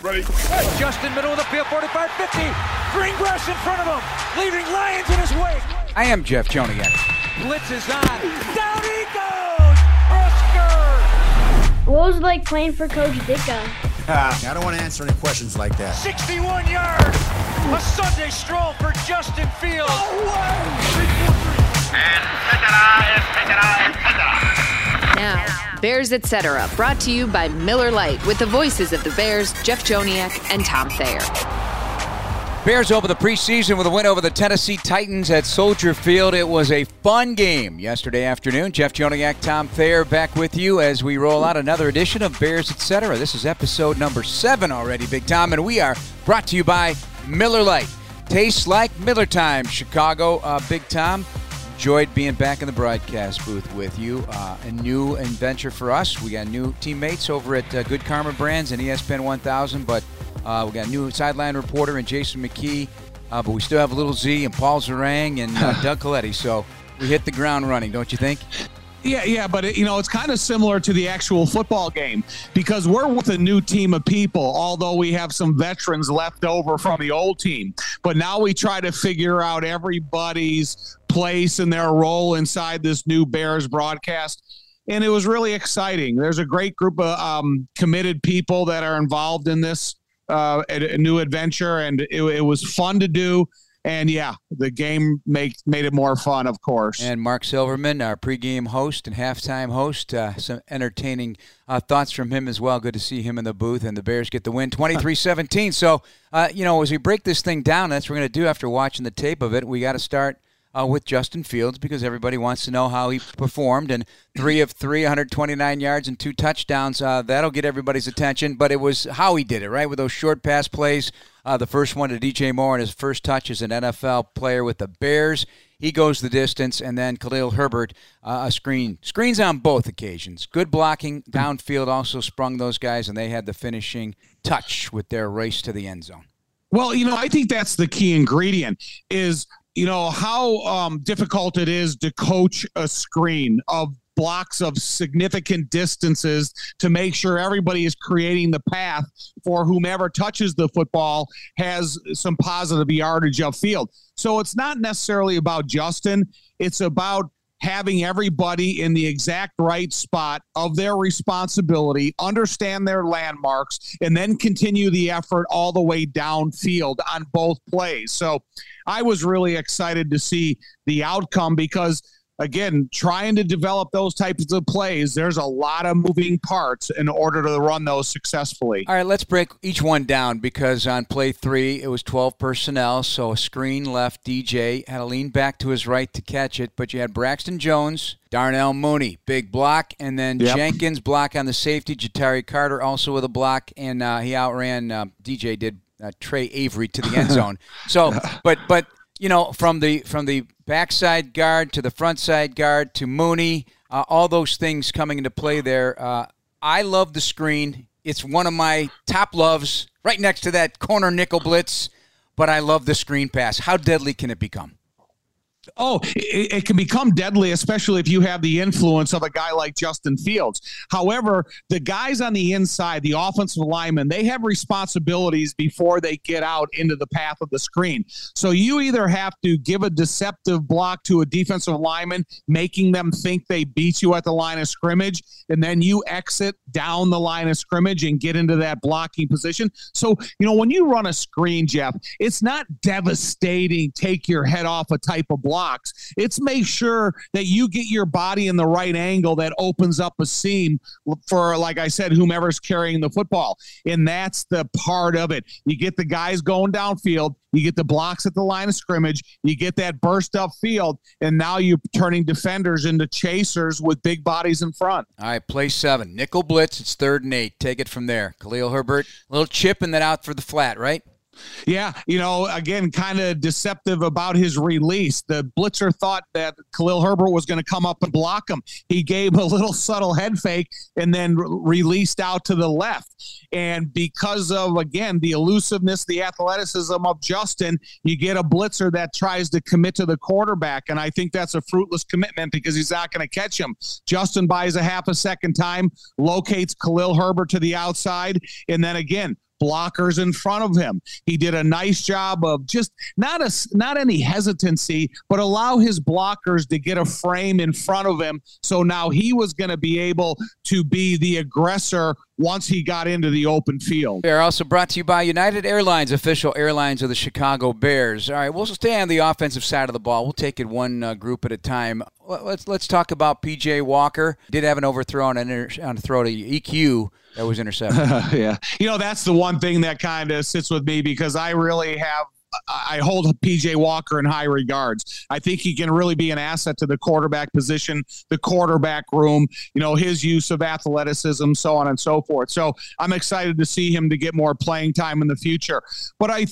Ready? Justin, middle of the field, 45 50. Green grass in front of him, leaving Lions in his wake. I am Jeff Joniak. Blitz is on. Down he goes! Husker! What was it like playing for Coach Ditka? I don't want to answer any questions like that. 61 yards! A Sunday stroll for Justin Fields. And. Now, Bears Etc. brought to you by Miller Lite with the voices of the Bears, Jeff Joniak and Tom Thayer. Bears open the preseason with a win over the Tennessee Titans at Soldier Field. It was a fun game yesterday afternoon. Jeff Joniak, Tom Thayer back with you as we roll out another edition of Bears Etc. This is episode number seven already, Big Tom, and we are brought to you by Miller Lite. Tastes like Miller Time, Chicago. Uh, Big Tom, enjoyed being back in the broadcast booth with you. Uh, a new adventure for us. We got new teammates over at uh, Good Karma Brands and ESPN 1000, but uh, we got a new sideline reporter and Jason McKie. Uh, but we still have Little Z and Paul Zarang and uh, Doug Coletti. So we hit the ground running, don't you think? Yeah, yeah, but it, you know it's kind of similar to the actual football game because we're with a new team of people. Although we have some veterans left over from the old team, but now we try to figure out everybody's place and their role inside this new Bears broadcast. And it was really exciting. There's a great group of um, committed people that are involved in this uh, new adventure, and it, it was fun to do. And yeah, the game make, made it more fun, of course. And Mark Silverman, our pregame host and halftime host, uh, some entertaining uh, thoughts from him as well. Good to see him in the booth, and the Bears get the win 23 17. So, uh, you know, as we break this thing down, that's what we're going to do after watching the tape of it. We got to start uh, with Justin Fields because everybody wants to know how he performed. And three of three, 129 yards and two touchdowns. Uh, that'll get everybody's attention. But it was how he did it, right? With those short pass plays. Uh, the first one to DJ Moore and his first touch as an NFL player with the Bears. He goes the distance, and then Khalil Herbert, uh, a screen screens on both occasions. Good blocking downfield also sprung those guys, and they had the finishing touch with their race to the end zone. Well, you know, I think that's the key ingredient is you know how um, difficult it is to coach a screen of blocks of significant distances to make sure everybody is creating the path for whomever touches the football has some positive yardage upfield. So it's not necessarily about Justin, it's about having everybody in the exact right spot of their responsibility, understand their landmarks, and then continue the effort all the way downfield on both plays. So I was really excited to see the outcome because again, trying to develop those types of plays, there's a lot of moving parts in order to run those successfully. All right, let's break each one down because on play three, it was 12 personnel. So a screen left DJ, had to lean back to his right to catch it, but you had Braxton Jones. Darnell Mooney, big block, and then yep. Jenkins block on the safety. Jatari Carter also with a block, and uh, he outran uh, DJ did uh, Tre Avery to the end zone. So, but but you know, from the from the backside guard to the front side guard to Mooney, uh, all those things coming into play there. Uh, I love the screen. It's one of my top loves, right next to that corner nickel blitz. But I love the screen pass. How deadly can it become? Oh, it, it, can become deadly, especially if you have the influence of a guy like Justin Fields. However, the guys on the inside, the offensive linemen, they have responsibilities before they get out into the path of the screen. So you either have to give a deceptive block to a defensive lineman, making them think they beat you at the line of scrimmage, and then you exit down the line of scrimmage and get into that blocking position. So, you know, when you run a screen, Jeff, it's not devastating, take your head off a type of block blocks. It's make sure that you get your body in the right angle that opens up a seam for, like I said, whomever's carrying the football. And that's the part of it. You get the guys going downfield, you get the blocks at the line of scrimmage, you get that burst up field, and now you're turning defenders into chasers with big bodies in front. All right, play seven. Nickel blitz, it's third and eight. Take it from there. Khalil Herbert, a little chip and then out for the flat, right? Yeah, you know, again, kind of deceptive about his release. The blitzer thought that Khalil Herbert was going to come up and block him. He gave a little subtle head fake and then re- released out to the left. And because of, again, the elusiveness, the athleticism of Justin, you get a blitzer that tries to commit to the quarterback. And I think that's a fruitless commitment because he's not going to catch him. Justin buys a half a second time, locates Khalil Herbert to the outside, and then again, blockers in front of him. He did a nice job of just not a not any hesitancy, but allow his blockers to get a frame in front of him. So now he was going to be able to be the aggressor once he got into the open field. They're also brought to you by United Airlines, official airlines of the Chicago Bears. All right, we'll stay on the offensive side of the ball. We'll take it one uh, group at a time. Let's let's talk about PJ Walker. Did have an overthrow on an inter- on a throw to EQ that was intercepted. yeah, you know that's the one thing that kind of sits with me because I really have I hold PJ Walker in high regards. I think he can really be an asset to the quarterback position, the quarterback room, you know, his use of athleticism, so on and so forth. So I'm excited to see him to get more playing time in the future. But I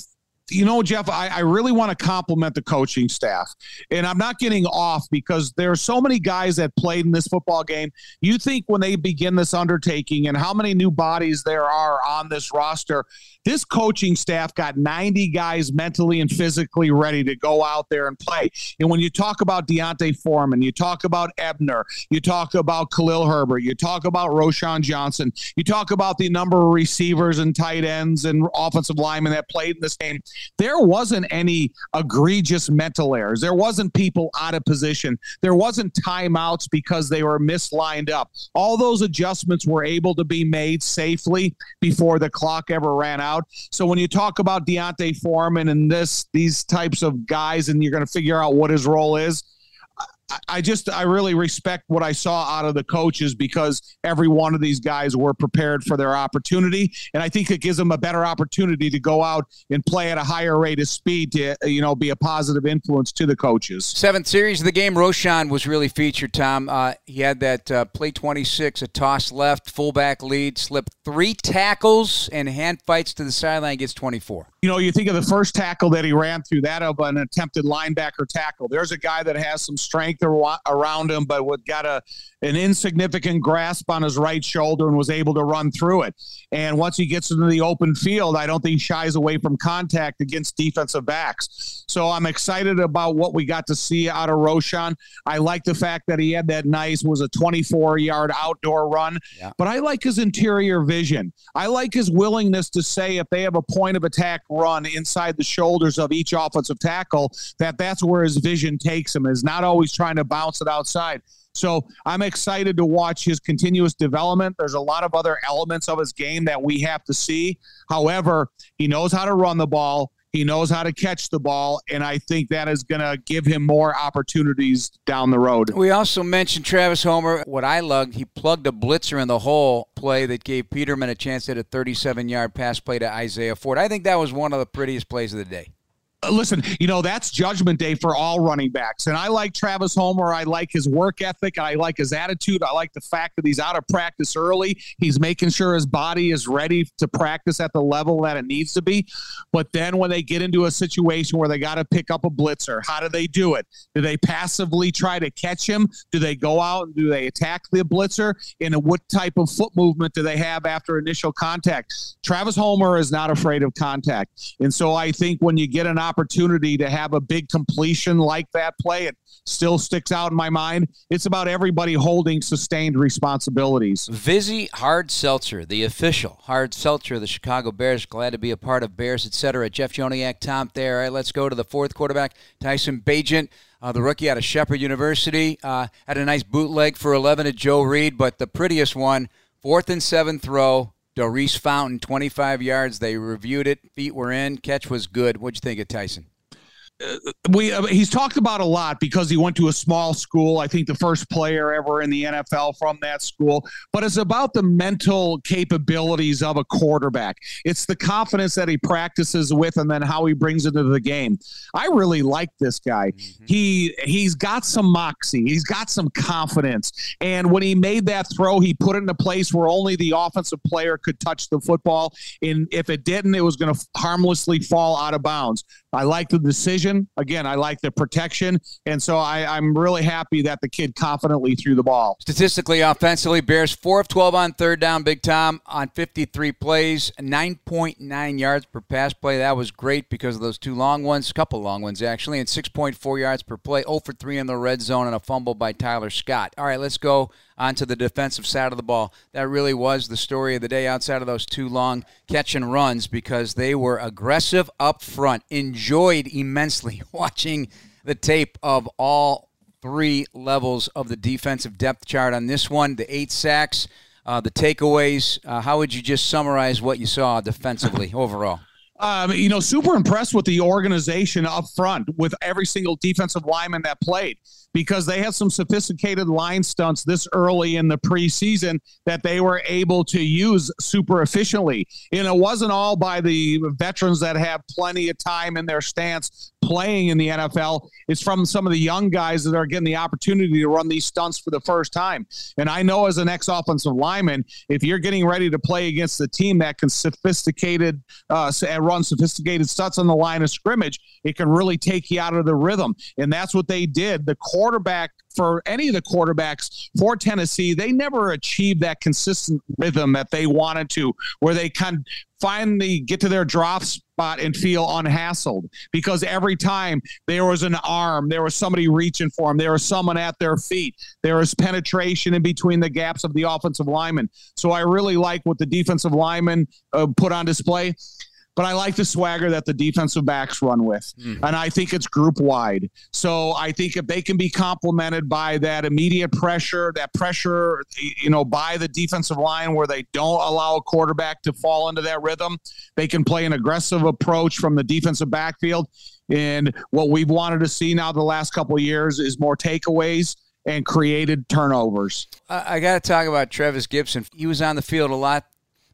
you know, Jeff, I, I really want to compliment the coaching staff. And I'm not getting off because there are so many guys that played in this football game. You think when they begin this undertaking and how many new bodies there are on this roster, this coaching staff got 90 guys mentally and physically ready to go out there and play. And when you talk about D'Onta Foreman, you talk about Ebner, you talk about Khalil Herbert, you talk about Roschon Johnson, you talk about the number of receivers and tight ends and offensive linemen that played in this game. There wasn't any egregious mental errors. There wasn't people out of position. There wasn't timeouts because they were mislined up. All those adjustments were able to be made safely before the clock ever ran out. So when you talk about D'Onta Foreman and this these types of guys, and you're going to figure out what his role is, I just I really respect what I saw out of the coaches because every one of these guys were prepared for their opportunity, and I think it gives them a better opportunity to go out and play at a higher rate of speed to you know be a positive influence to the coaches. Seventh series of the game, Roschon was really featured. Tom, uh, he had that uh, play twenty six, a toss left, fullback lead, slipped three tackles and hand fights to the sideline, gets twenty four. You know, you think of the first tackle that he ran through, that of an attempted linebacker tackle. There's a guy that has some strength around him, but with got a an insignificant grasp on his right shoulder and was able to run through it. And once he gets into the open field, I don't think he shies away from contact against defensive backs. So I'm excited about what we got to see out of Roschon. I like the fact that he had that nice was a 24 yard outdoor run, yeah. but I like his interior vision. I like his willingness to say if they have a point of attack run inside the shoulders of each offensive tackle, that that's where his vision takes him. Is not always trying to bounce it outside. So I'm excited to watch his continuous development. There's a lot of other elements of his game that we have to see. However, he knows how to run the ball. He knows how to catch the ball, and I think that is going to give him more opportunities down the road. We also mentioned Travis Homer. What I loved, he plugged a blitzer in the hole play that gave Peterman a chance at a 37 yard pass play to Isaiah Ford. I think that was one of the prettiest plays of the day listen, you know, that's judgment day for all running backs. And I like Travis Homer. I like his work ethic. I like his attitude. I like the fact that he's out of practice early. He's making sure his body is ready to practice at the level that it needs to be. But then when they get into a situation where they got to pick up a blitzer, how do they do it? Do they passively try to catch him? Do they go out and do they attack the blitzer? And what type of foot movement do they have after initial contact? Travis Homer is not afraid of contact. And so I think when you get an opportunity, opportunity to have a big completion like that play. It still sticks out in my mind. It's about everybody holding sustained responsibilities. Vizzy Hard Seltzer, the official hard seltzer of the Chicago Bears. Glad to be a part of Bears, etc. Jeff Joniak, Tom Thayer. All right, let's go to the fourth quarterback, Tyson Bagent. Uh, the rookie out of Shepherd University uh, had a nice bootleg for 11 at Joe Reed, but the prettiest one, fourth and seven throw, Daurice Fountain, 25 yards. They reviewed it. Feet were in. Catch was good. What'd you think of Tyson? We uh, he's talked about a lot because he went to a small school. I think the first player ever in the NFL from that school. But it's about the mental capabilities of a quarterback. It's the confidence that he practices with, and then how he brings it into the game. I really like this guy. Mm-hmm. He he's got some moxie. He's got some confidence. And when he made that throw, he put it in a place where only the offensive player could touch the football. And if it didn't, it was going to harmlessly fall out of bounds. I like the decision. Again, I like the protection. And so I, am really happy that the kid confidently threw the ball. Statistically, offensively, Bears 4 of 12 on third down, Big Tom, on 53 plays, 9.9 yards per pass play. That was great because of those two long ones, a couple long ones actually, and 6.4 yards per play. 0 for 3 in the red zone and a fumble by Tyler Scott. All right, let's go onto the defensive side of the ball. That really was the story of the day outside of those two long catch and runs because they were aggressive up front. Enjoyed immensely watching the tape of all three levels of the defensive depth chart on this one the eight sacks, uh, the takeaways. Uh, how would you just summarize what you saw defensively overall? Um, you know, super impressed with the organization up front with every single defensive lineman that played because they had some sophisticated line stunts this early in the preseason that they were able to use super efficiently. And it wasn't all by the veterans that have plenty of time in their stance playing in the NFL. It's from some of the young guys that are getting the opportunity to run these stunts for the first time. And I know as an ex offensive lineman, if you're getting ready to play against a team that can sophisticated uh, run sophisticated stunts on the line of scrimmage, it can really take you out of the rhythm. And that's what they did. The core quarterback for any of the quarterbacks for Tennessee, they never achieved that consistent rhythm that they wanted to, where they can finally get to their drop spot and feel unhassled because every time there was an arm, there was somebody reaching for them, there was someone at their feet, there was penetration in between the gaps of the offensive lineman. So I really like what the defensive lineman uh, put on display but I like the swagger that the defensive backs run with. Mm. And I think it's group wide. So I think if they can be complemented by that immediate pressure, that pressure, you know, by the defensive line where they don't allow a quarterback to fall into that rhythm, they can play an aggressive approach from the defensive backfield. And what we've wanted to see now the last couple of years is more takeaways and created turnovers. I got to talk about Trevis Gibson. He was on the field a lot,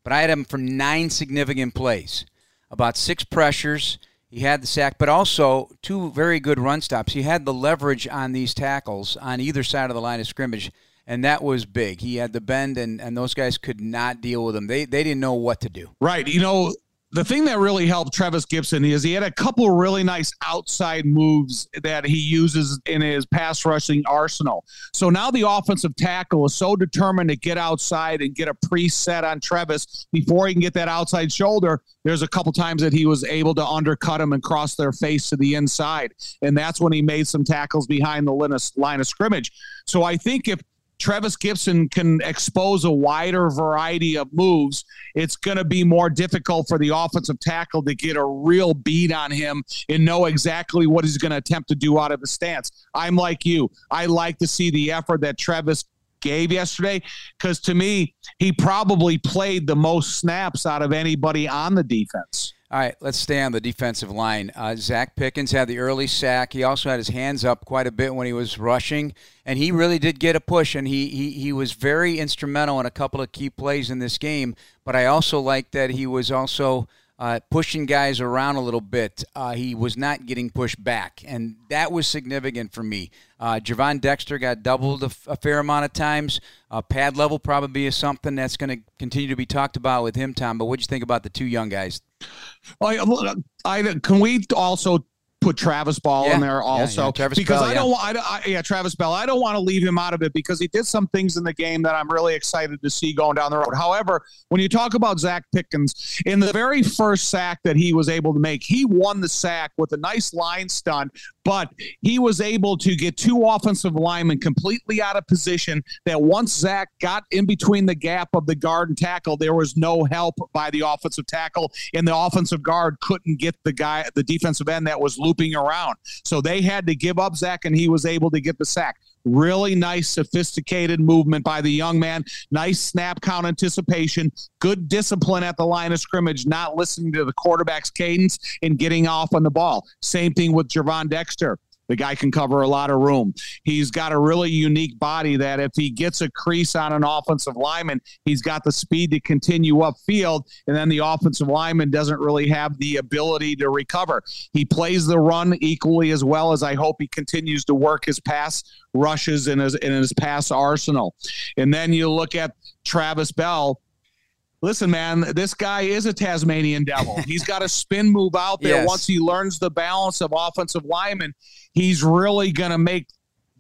but I had him for nine significant plays about six pressures. He had the sack, but also two very good run stops. He had the leverage on these tackles on either side of the line of scrimmage, and that was big. He had the bend, and, and those guys could not deal with him. They, they didn't know what to do. Right. You know, the thing that really helped Trevis Gibson is he had a couple really nice outside moves that he uses in his pass rushing arsenal. So now the offensive tackle is so determined to get outside and get a preset on Trevis before he can get that outside shoulder. There's a couple times that he was able to undercut him and cross their face to the inside. And that's when he made some tackles behind the line of scrimmage. So I think if Trevis Gibson can expose a wider variety of moves, it's going to be more difficult for the offensive tackle to get a real beat on him and know exactly what he's going to attempt to do out of the stance. I'm like you. I like to see the effort that Trevis gave yesterday because to me, he probably played the most snaps out of anybody on the defense. All right, let's stay on the defensive line. Uh, Zacch Pickens had the early sack. He also had his hands up quite a bit when he was rushing, and he really did get a push, and he, he, he was very instrumental in a couple of key plays in this game. But I also like that he was also uh, pushing guys around a little bit. Uh, he was not getting pushed back, and that was significant for me. Uh, Gervon Dexter got doubled a, a fair amount of times. Uh, pad level probably is something that's going to continue to be talked about with him, Tom. But what do you think about the two young guys? I, I, can we also put Travis Ball yeah. in there also yeah, yeah. because Bell, I don't want I, yeah Travis Bell I don't want to leave him out of it because he did some things in the game that I'm really excited to see going down the road. However, when you talk about Zacch Pickens in the very first sack that he was able to make, he won the sack with a nice line stunt, but he was able to get two offensive linemen completely out of position. That once Zach got in between the gap of the guard and tackle, there was no help by the offensive tackle, and the offensive guard couldn't get the guy, the defensive end that was looping around. So they had to give up Zacch, and he was able to get the sack. Really nice, sophisticated movement by the young man. Nice snap count anticipation. Good discipline at the line of scrimmage, not listening to the quarterback's cadence and getting off on the ball. Same thing with Gervon Dexter. The guy can cover a lot of room. He's got a really unique body that if he gets a crease on an offensive lineman, he's got the speed to continue upfield, and then the offensive lineman doesn't really have the ability to recover. He plays the run equally as well as I hope he continues to work his pass rushes in his in his pass arsenal. And then you look at Travis Bell listen, man, this guy is a Tasmanian devil. He's got a spin move out there. Yes. Once he learns the balance of offensive linemen, he's really going to make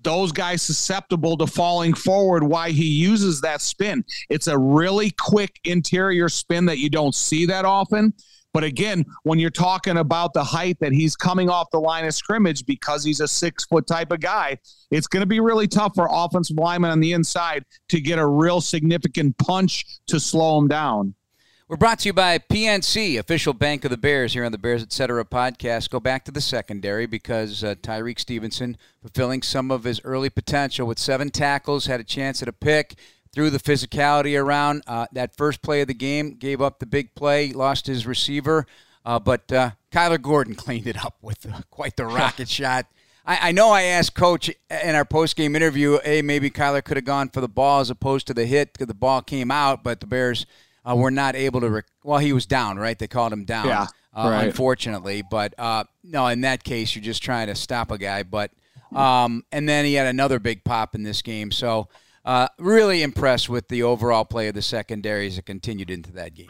those guys susceptible to falling forward why he uses that spin it's a really quick interior spin that you don't see that often But again, when you're talking about the height that he's coming off the line of scrimmage because he's a six foot type of guy, it's going to be really tough for offensive linemen on the inside to get a real significant punch to slow him down. We're brought to you by PNC, official bank of the Bears, here on the Bears Etc. podcast. Go back to the secondary because uh, Tyrique Stevenson fulfilling some of his early potential with seven tackles, had a chance at a pick, threw the physicality around. Uh, that first play of the game gave up the big play, lost his receiver, uh, but uh, Kyler Gordon cleaned it up with uh, quite the rocket shot. I, I, know I asked Coach in our post game interview, hey, maybe Kyler could have gone for the ball as opposed to the hit because the ball came out, but the Bears – uh, were not able to. Rec- well, he was down, right? They called him down. Yeah, uh, right. Unfortunately, but uh, no, in that case, you're just trying to stop a guy. But um, and then he had another big pop in this game. So uh, really impressed with the overall play of the secondary as it continued into that game.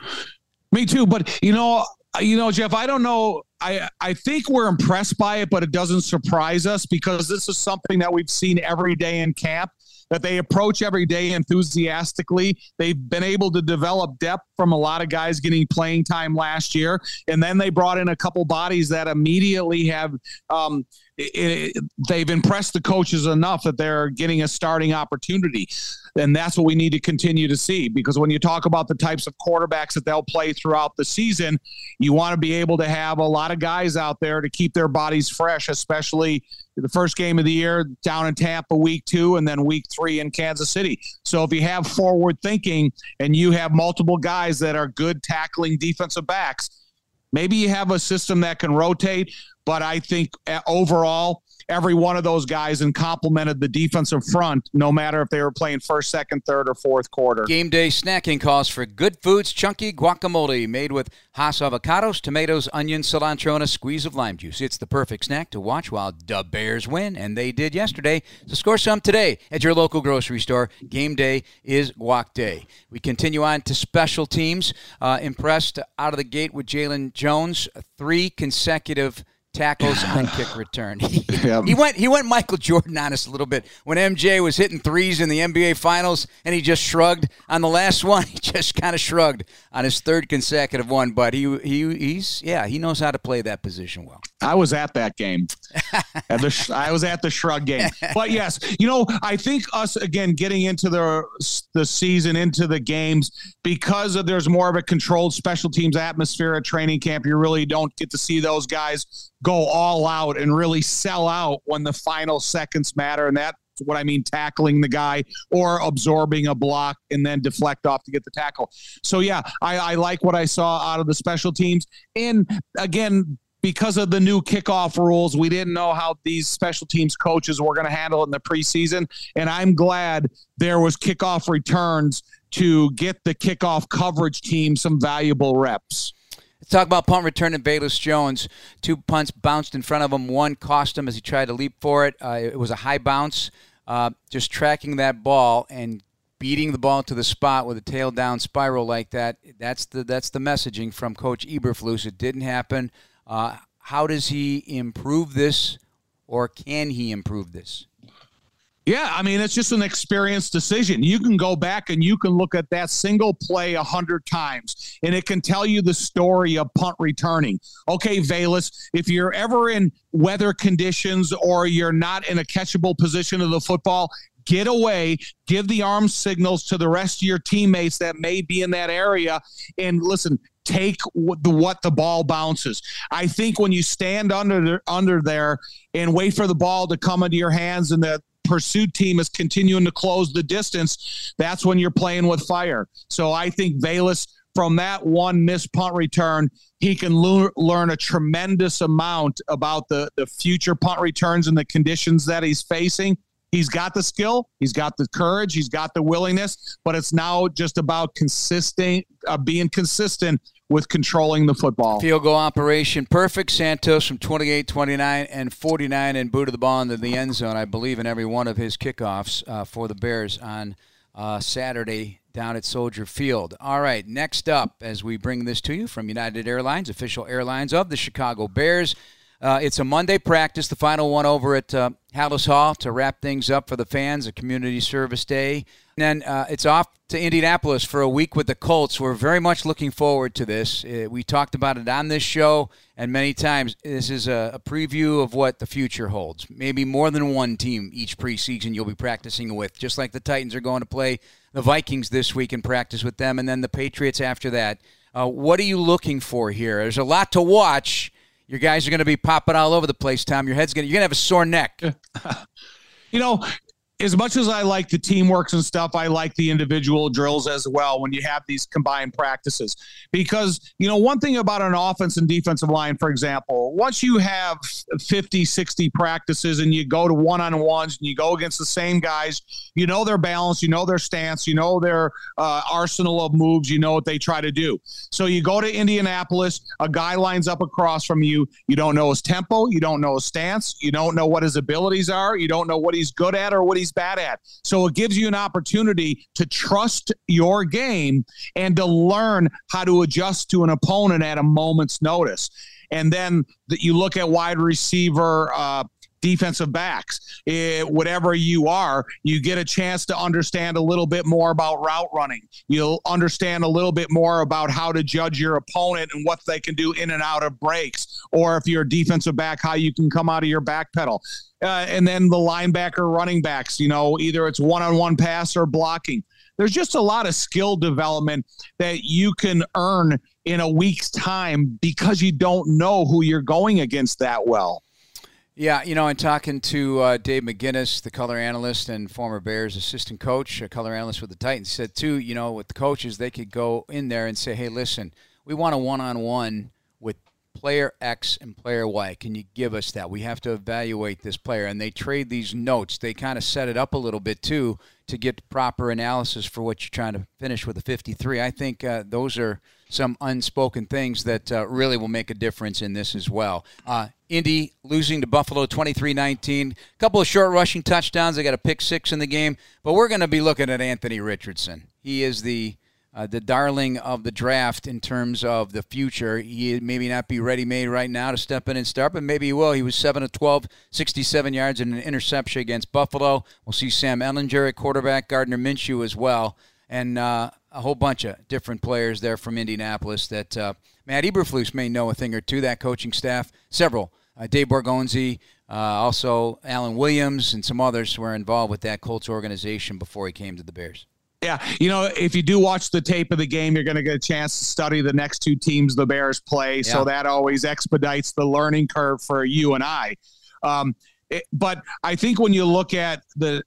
Me too, but you know, you know, Jeff, I don't know. I I think we're impressed by it, but it doesn't surprise us because this is something that we've seen every day in camp that they approach every day enthusiastically. They've been able to develop depth from a lot of guys getting playing time last year, and then they brought in a couple bodies that immediately have. Um, it, they've impressed the coaches enough that they're getting a starting opportunity. And that's what we need to continue to see because when you talk about the types of quarterbacks that they'll play throughout the season, you want to be able to have a lot of guys out there to keep their bodies fresh, especially the first game of the year down in Tampa week two and then week three in Kansas City. So if you have forward thinking and you have multiple guys that are good tackling defensive backs, maybe you have a system that can rotate. But I think uh, overall, every one of those guys and complemented the defensive front, no matter if they were playing first, second, third, or fourth quarter. Game day snacking calls for good foods, chunky guacamole made with Hass avocados, tomatoes, onions, cilantro, and a squeeze of lime juice. It's the perfect snack to watch while the Bears win, and they did yesterday. So score some today at your local grocery store. Game day is guac day. We continue on to special teams. Uh, impressed out of the gate with Jaylon Jones, three consecutive tackles on kick return. He, yep. he, went he went Michael Jordan on us a little bit when MJ was hitting threes in the NBA Finals, and he just shrugged on the last one. He just kind of shrugged on his third consecutive one, but he he he's yeah he knows how to play that position well. I was at that game. at the, I was at the shrug game. But yes, you know, I think us again getting into the the season, into the games, because of, there's more of a controlled special teams atmosphere at training camp. You really don't get to see those guys go all out and really sell out when the final seconds matter, and that what I mean, tackling the guy or absorbing a block and then deflect off to get the tackle. So, yeah, I, I, like what I saw out of the special teams. And again, because of the new kickoff rules, we didn't know how these special teams coaches were going to handle it in the preseason. And I'm glad there was kickoff returns to get the kickoff coverage team some valuable reps. Let's talk about punt return and Velus Jones. Two punts bounced in front of him. One cost him as he tried to leap for it. Uh, it was a high bounce. Uh, just tracking that ball and beating the ball to the spot with a tail down spiral like that. That's the that's the messaging from Coach Eberflus. It didn't happen. Uh, how does he improve this, or can he improve this? Yeah, I mean, it's just an experience decision. You can go back and you can look at that single play a hundred times, and it can tell you the story of punt returning. Okay, Velus, if you're ever in weather conditions or you're not in a catchable position of the football, get away, give the arm signals to the rest of your teammates that may be in that area. And listen, take the what the ball bounces. I think when you stand under under there and wait for the ball to come into your hands and the pursuit team is continuing to close the distance, that's when you're playing with fire. So I think Velus from that one missed punt return, he can le- learn a tremendous amount about the, the future punt returns and the conditions that he's facing. He's got the skill, he's got the courage, he's got the willingness, but it's now just about consistent, uh, being consistent with controlling the football. Field goal operation perfect. Santos from 28, 29, and 49 and booted the ball into the end zone, I believe, in every one of his kickoffs uh, for the Bears on uh, Saturday down at Soldier Field. All right, next up, as we bring this to you from United Airlines, official airlines of the Chicago Bears. Uh, it's a Monday practice, the final one over at uh, Halas Hall to wrap things up for the fans, a community service day. And then uh, it's off to Indianapolis for a week with the Colts. We're very much looking forward to this. Uh, we talked about it on this show and many times. This is a, a, preview of what the future holds. Maybe more than one team each preseason you'll be practicing with, just like the Titans are going to play the Vikings this week and practice with them, and then the Patriots after that. Uh, what are you looking for here? There's a lot to watch. Your guys are going to be popping all over the place, Tom. Your head's going to, you're going to have a sore neck. you know, as much as I like the teamworks and stuff, I like the individual drills as well when you have these combined practices. Because, you know, one thing about an offense and defensive line, for example, once you have 50, 60 practices and you go to one on ones and you go against the same guys, you know their balance, you know their stance, you know their uh, arsenal of moves, you know what they try to do. So you go to Indianapolis, a guy lines up across from you, you don't know his tempo, you don't know his stance, you don't know what his abilities are, you don't know what he's good at or what he's bad at. So it gives you an opportunity to trust your game and to learn how to adjust to an opponent at a moment's notice. And then that you look at wide receiver uh, defensive backs. It, whatever you are, you get a chance to understand a little bit more about route running. You'll understand a little bit more about how to judge your opponent and what they can do in and out of breaks. Or if you're a defensive back, how you can come out of your back pedal. Uh, and then the linebacker running backs, you know, either it's one on one pass or blocking. There's just a lot of skill development that you can earn in a week's time because you don't know who you're going against that well. Yeah, you know, I'm talking to uh, Dave McGinnis, the color analyst and former Bears assistant coach, a color analyst with the Titans, said too, you know, with the coaches, they could go in there and say, hey, listen, we want a one on one with player X and player Y. Can you give us that? We have to evaluate this player. And they trade these notes. They kind of set it up a little bit too to get proper analysis for what you're trying to finish with a 53. I think uh, those are some unspoken things that uh, really will make a difference in this as well. Uh, Indy losing to Buffalo 23 19. A couple of short rushing touchdowns. They got a pick six in the game. But we're going to be looking at Anthony Richardson. He is the uh, the darling of the draft in terms of the future. He maybe not be ready made right now to step in and start, but maybe he will. He was 7 of 12, 67 yards and an interception against Buffalo. We'll see Sam Ehlinger at quarterback, Gardner Minshew as well, and uh, a whole bunch of different players there from Indianapolis that uh, Matt Eberflus may know a thing or two, that coaching staff, several uh, Dave Borgonzi, uh, also Alan Williams, and some others were involved with that Colts organization before he came to the Bears. Yeah, you know, if you do watch the tape of the game, you're going to get a chance to study the next two teams the Bears play. Yeah. So that always expedites the learning curve for you and I. Um, it, but I think when you look at the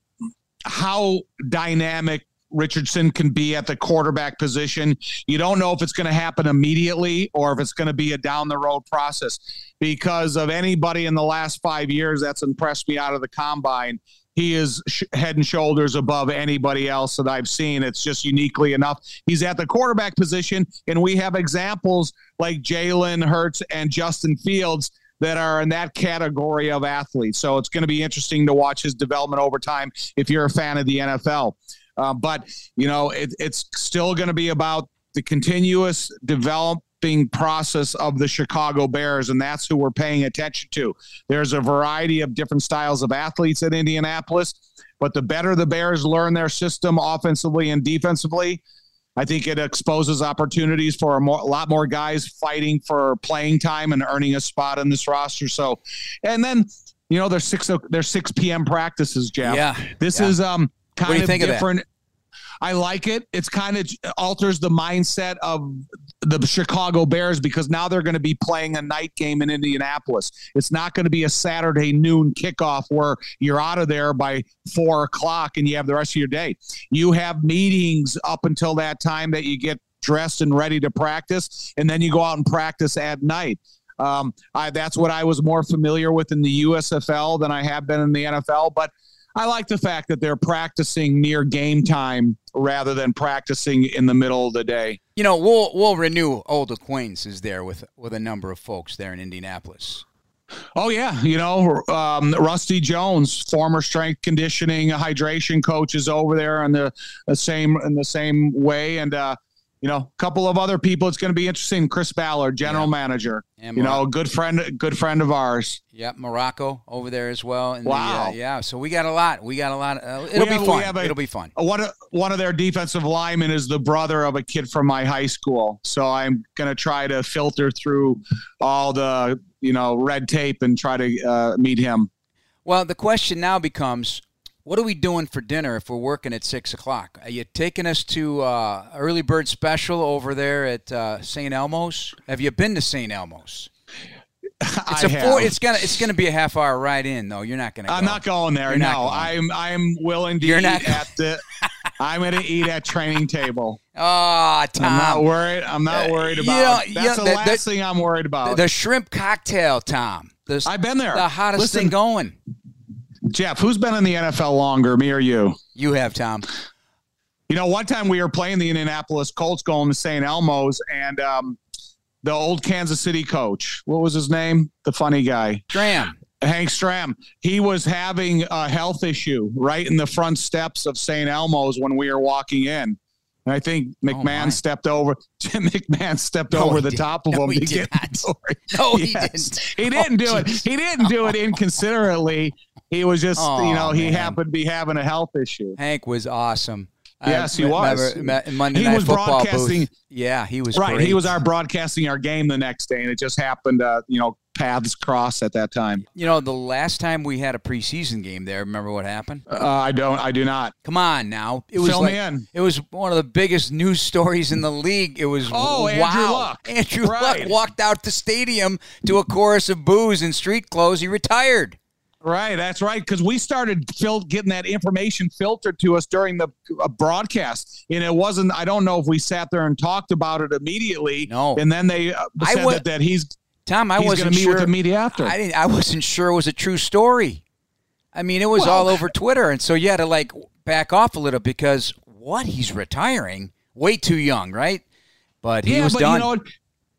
how dynamic Richardson can be at the quarterback position. You don't know if it's going to happen immediately or if it's going to be a down the road process because of anybody in the last five years that's impressed me out of the combine. He is sh- head and shoulders above anybody else that I've seen. It's just uniquely enough. He's at the quarterback position, and we have examples like Jalen Hurts and Justin Fields that are in that category of athletes. So it's going to be interesting to watch his development over time if you're a fan of the NFL. Uh, but you know, it, it's still going to be about the continuous developing process of the Chicago Bears, and that's who we're paying attention to. There's a variety of different styles of athletes at Indianapolis, but the better the Bears learn their system offensively and defensively, I think it exposes opportunities for a, more, a, lot more guys fighting for playing time and earning a spot in this roster. So, and then you know there's six there's six p.m. practices, Jeff. Yeah, this yeah. is um kind what do you of different. Of? I like it. It's kind of alters the mindset of the Chicago Bears because now they're going to be playing a night game in Indianapolis. It's not going to be a Saturday noon kickoff where you're out of there by four o'clock and you have the rest of your day. You have meetings up until that time that you get dressed and ready to practice, and then you go out and practice at night. Um, I, that's what I was more familiar with in the USFL than I have been in the NFL, but I like the fact that they're practicing near game time rather than practicing in the middle of the day. You know, we'll we'll renew old acquaintances there with with a number of folks there in Indianapolis. Oh yeah, you know, um, Rusty Jones, former strength conditioning hydration coach, is over there in the, the same in the same way, and uh, you know, a couple of other people. It's going to be interesting. Chris Ballard, general Yeah. manager, And you know, Morocco. good friend, good friend of ours. Yep, Morocco over there as well. And Wow. The, uh, yeah, so we got a lot. We got a lot. Uh, it'll be have- we fun. have a- it'll be fun. One of, one of their defensive linemen is the brother of a kid from my high school. So I'm going to try to filter through all the, you know, red tape and try to uh, meet him. Well, the question now becomes, what are we doing for dinner if we're working at six o'clock? Are you taking us to uh, early bird special over there at uh, St. Elmo's? Have you been to St. Elmo's? It's I a four. It's gonna. It's gonna be a half hour ride in though. You're not gonna. I'm not going there. You're no. I'm I'm willing to You're eat not- at the. I'm going to eat at training table. Oh, Tom. I'm not worried. I'm not Uh, worried you about. know- that's you know, the that- last that- thing I'm worried about. the shrimp cocktail, Tom. The, I've been there. The hottest Listen, thing going. Jeff, who's been in the NFL longer, me or you? You have Tom. You know, one time we were playing the Indianapolis Colts going to St. Elmo's, and um, the old Kansas City coach, what was his name? The funny guy, Dram. Hank Stram. He was having a health issue right in the front steps of St. Elmo's when we were walking in. And I think Oh, McMahon my. stepped over. Jim McMahon stepped No, over the didn't. top of No, him he to did get not. the story. No, he didn't. He didn't Oh, do it. He didn't do it inconsiderately. He was just, Oh, you know, he happened to be having a health issue. Hank was awesome. Yes, he was. remember- Monday He Night was Football broadcasting- booth. Yeah, he was Right. Great. He was our broadcasting our game the next day, and it just happened, uh, you know, paths cross at that time. You know, the last time we had a preseason game there, remember what happened? Uh, I don't. I do not. Come on now. It was Fill like, me in. It was one of the biggest news stories in the league. It was Oh, wow. Andrew Luck. Andrew Right. Luck walked out the stadium to a chorus of boos and street clothes. He retired. Right. That's right. Because we started fil- getting that information filtered to us during the uh, broadcast, and it wasn't. I don't know if we sat there and talked about it immediately. No. And then they uh, said wa- that, that he's Tom, I he's wasn't to meet sure. with the media after. I didn't. I wasn't sure it was a true story. I mean, it was Well- all over Twitter, and so you had to like back off a little because what? He's retiring way too young, right? But he yeah, was but done. you know?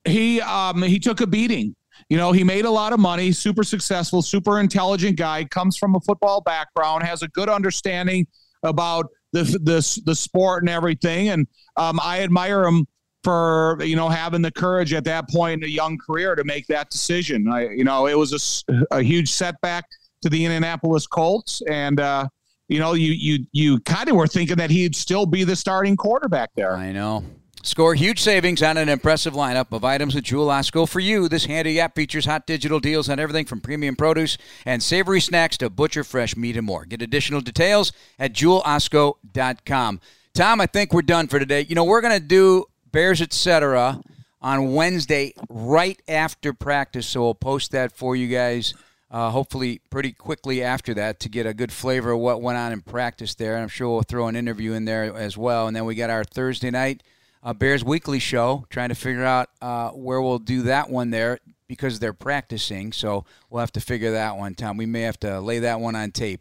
He um he took a beating. You know, he made a lot of money, super successful, super intelligent guy, comes from a football background, has a good understanding about the the, the sport and everything. And um, I admire him for you know having the courage at that point in a young career to make that decision. I, you know, it was a, a huge setback to the Indianapolis Colts, and uh, you know, you you you kind of were thinking that he'd still be the starting quarterback there. I know. Score huge savings on an impressive lineup of items at Jewel Osco for you. This handy app features hot digital deals on everything from premium produce and savory snacks to butcher fresh meat and more. Get additional details at jewelosco.com. Tom, I think we're done for today. You know, we're going to do Bears Etc. on Wednesday right after practice, so we'll post that for you guys. Uh, hopefully, pretty quickly after that to get a good flavor of what went on in practice there. And I'm sure we'll throw an interview in there as well. And then we got our Thursday night uh, Bears Weekly show, trying to figure out uh, where we'll do that one there because they're practicing. So we'll have to figure that one, Tom. We may have to lay that one on tape.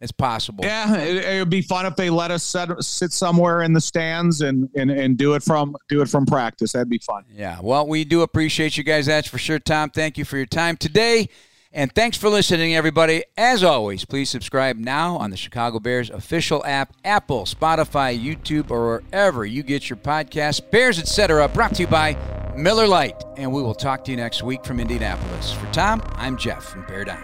It's possible. Yeah, it, would be fun if they let us set, sit somewhere in the stands and, and and do it from do it from practice. That'd be fun. Yeah. Well, we do appreciate you guys. That's for sure, Tom. Thank you for your time today. And thanks for listening, everybody. As always, please subscribe now on the Chicago Bears official app, Apple, Spotify, YouTube, or wherever you get your podcasts. Bears, etc. Brought to you by Miller Lite. And we will talk to you next week from Indianapolis. For Tom, I'm Jeff from Bear Down.